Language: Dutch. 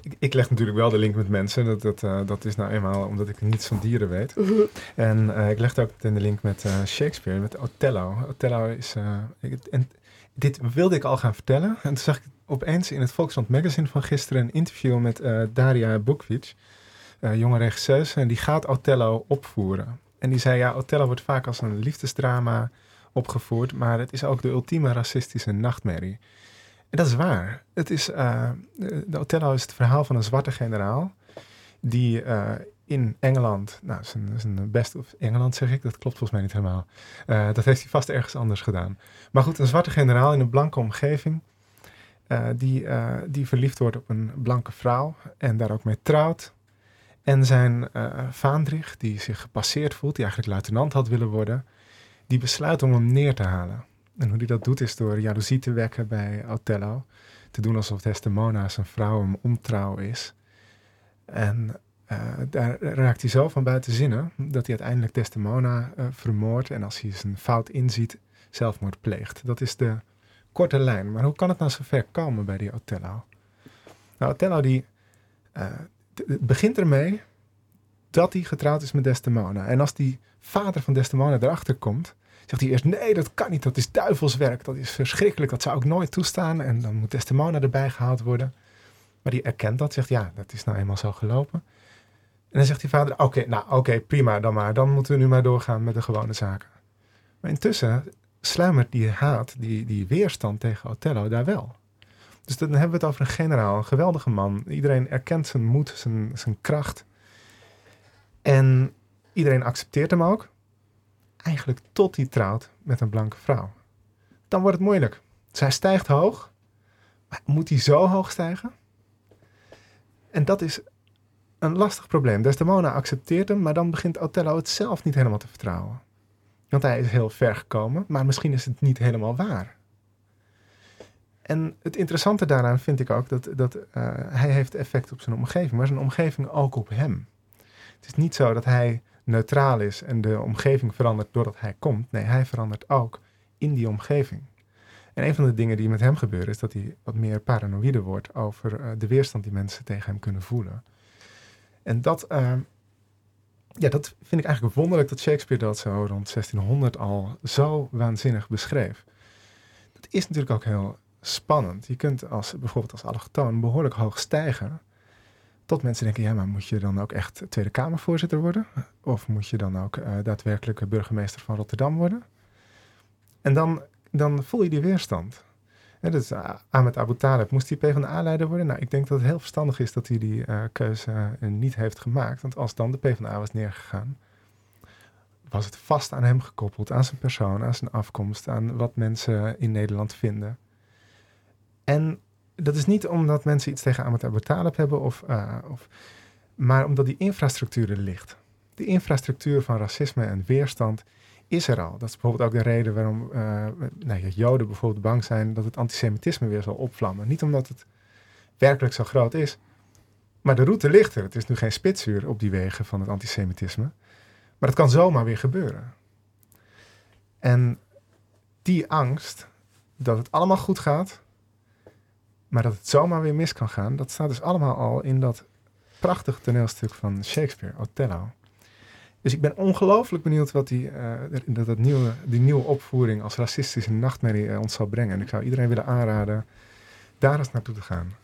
Ik, ik, leg natuurlijk wel de link met mensen. Dat, dat, uh, dat is nou eenmaal omdat ik niets van dieren weet. Mhm. En uh, ik legde ook meteen de link met uh, Shakespeare, met Othello. Othello is... Ik, en dit wilde ik al gaan vertellen. En toen zag ik opeens in het Volkskrant Magazine van gisteren een interview met Daria Bukvic, jonge regisseuse. En die gaat Othello opvoeren. En die zei, ja, Othello wordt vaak als een liefdesdrama opgevoerd, maar het is ook de ultieme racistische nachtmerrie. En dat is waar. Het is, uh, de Othello is het verhaal van een zwarte generaal die uh, in Engeland, nou, zijn, zijn best of Engeland zeg ik, dat klopt volgens mij niet helemaal. Uh, dat heeft hij vast ergens anders gedaan. Maar goed, een zwarte generaal in een blanke omgeving, die, die verliefd wordt op een blanke vrouw en daar ook mee trouwt. En zijn Vaandrig, die zich gepasseerd voelt, die eigenlijk luitenant had willen worden, die besluit om hem neer te halen. En hoe hij dat doet is door jaloezie te wekken bij Othello. Te doen alsof Desdemona zijn vrouw hem ontrouw is. En uh, daar raakt hij zo van buiten zinnen dat hij uiteindelijk Desdemona uh, vermoordt. En als hij zijn fout inziet, zelfmoord pleegt. Dat is de korte lijn. Maar hoe kan het nou zo ver komen bij die Othello? Nou, Othello die, uh, begint ermee dat hij getrouwd is met Desdemona. En als die vader van Desdemona erachter komt, zegt hij eerst: Nee, dat kan niet, dat is duivelswerk, dat is verschrikkelijk, dat zou ik nooit toestaan. En dan moet Desdemona erbij gehaald worden. Maar die erkent dat, zegt: Ja, dat is nou eenmaal zo gelopen. En dan zegt die vader: Oké, nou oké, prima dan maar. Dan moeten we nu maar doorgaan met de gewone zaken. Maar intussen sluimert die haat, die, die weerstand tegen Othello daar wel. Dus dan hebben we het over een generaal, een geweldige man. Iedereen erkent zijn moed, zijn, zijn kracht. En iedereen accepteert hem ook. Eigenlijk tot hij trouwt met een blanke vrouw. Dan wordt het moeilijk. Zij stijgt hoog. Maar moet hij zo hoog stijgen? En dat is een lastig probleem. Desdemona accepteert hem, maar dan begint Othello het zelf niet helemaal te vertrouwen. Want hij is heel ver gekomen, maar misschien is het niet helemaal waar. En het interessante daaraan vind ik ook dat, dat uh, hij heeft effect op zijn omgeving, maar zijn omgeving ook op hem. Het is niet zo dat hij neutraal is en de omgeving verandert doordat hij komt. Nee, hij verandert ook in die omgeving. En een van de dingen die met hem gebeuren is dat hij wat meer paranoïde wordt over uh, de weerstand die mensen tegen hem kunnen voelen. En dat, uh, ja, dat vind ik eigenlijk wonderlijk dat Shakespeare dat zo rond 1600 al zo waanzinnig beschreef. Dat is natuurlijk ook heel spannend. Je kunt als, bijvoorbeeld als allochtoon behoorlijk hoog stijgen. Tot mensen denken, ja, maar moet je dan ook echt Tweede Kamervoorzitter worden? Of moet je dan ook uh, daadwerkelijk burgemeester van Rotterdam worden? En dan, dan voel je die weerstand. En dus uh, Ahmed Abu Talib, moest hij PvdA-leider worden? Nou, ik denk dat het heel verstandig is dat hij die uh, keuze niet heeft gemaakt. Want als dan de PvdA was neergegaan, was het vast aan hem gekoppeld, aan zijn persoon, aan zijn afkomst, aan wat mensen in Nederland vinden. En dat is niet omdat mensen iets tegen Ahmed Abu hebben, of, uh, of, maar omdat die infrastructuur er ligt. De infrastructuur van racisme en weerstand is er al. Dat is bijvoorbeeld ook de reden waarom uh, nou, Joden bijvoorbeeld bang zijn dat het antisemitisme weer zal opvlammen. Niet omdat het werkelijk zo groot is, maar de route ligt er. Het is nu geen spitsuur op die wegen van het antisemitisme, maar het kan zomaar weer gebeuren. En die angst dat het allemaal goed gaat, maar dat het zomaar weer mis kan gaan, dat staat dus allemaal al in dat prachtige toneelstuk van Shakespeare, Othello. Dus ik ben ongelooflijk benieuwd wat die, uh, dat, dat nieuwe, die nieuwe opvoering als racistische nachtmerrie uh, ons zal brengen. En ik zou iedereen willen aanraden daar eens naartoe te gaan.